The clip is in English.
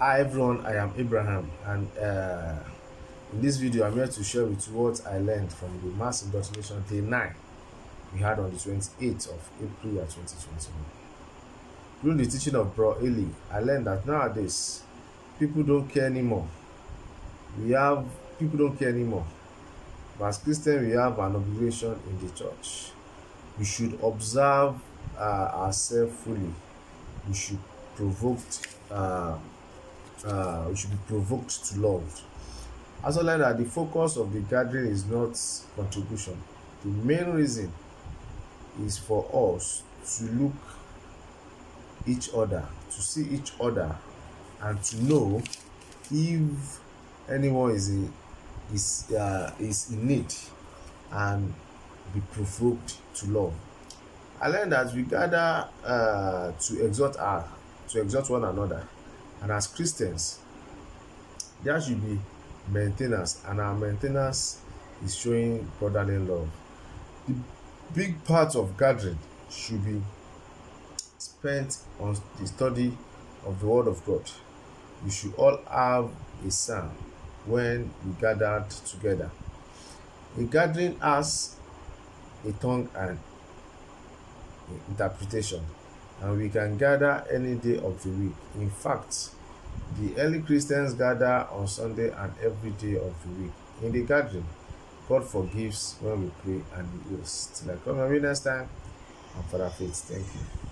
Hi everyone, I am Abraham and uh, in this video I'm here to share with you what I learned from the mass indoctrination day 9 we had on the 28th of April 2021. During the teaching of Bro Eli, I learned that nowadays people don't care anymore. We have people don't care anymore. But as Christians, we have an obligation in the church. We should observe uh, ourselves fully. We should provoke uh, uh, we should be provoked to love. As I learned that the focus of the gathering is not contribution. The main reason is for us to look each other, to see each other, and to know if anyone is in, is uh, is in need and be provoked to love. I learned that we gather uh, to exhort our to exhort one another and as christians there should be maintenance and our maintenance is showing brotherly love. The big part of gathering should be spent on the study of the word of god. We should all have a psalm when we gathered together. A gathering has a tongue and interpretation and we can gather any day of the week. In fact, the early Christians gather on Sunday and every day of the week. In the gathering, God forgives when we pray and He heals. Till I come next time, I'm Father Faith. Thank you.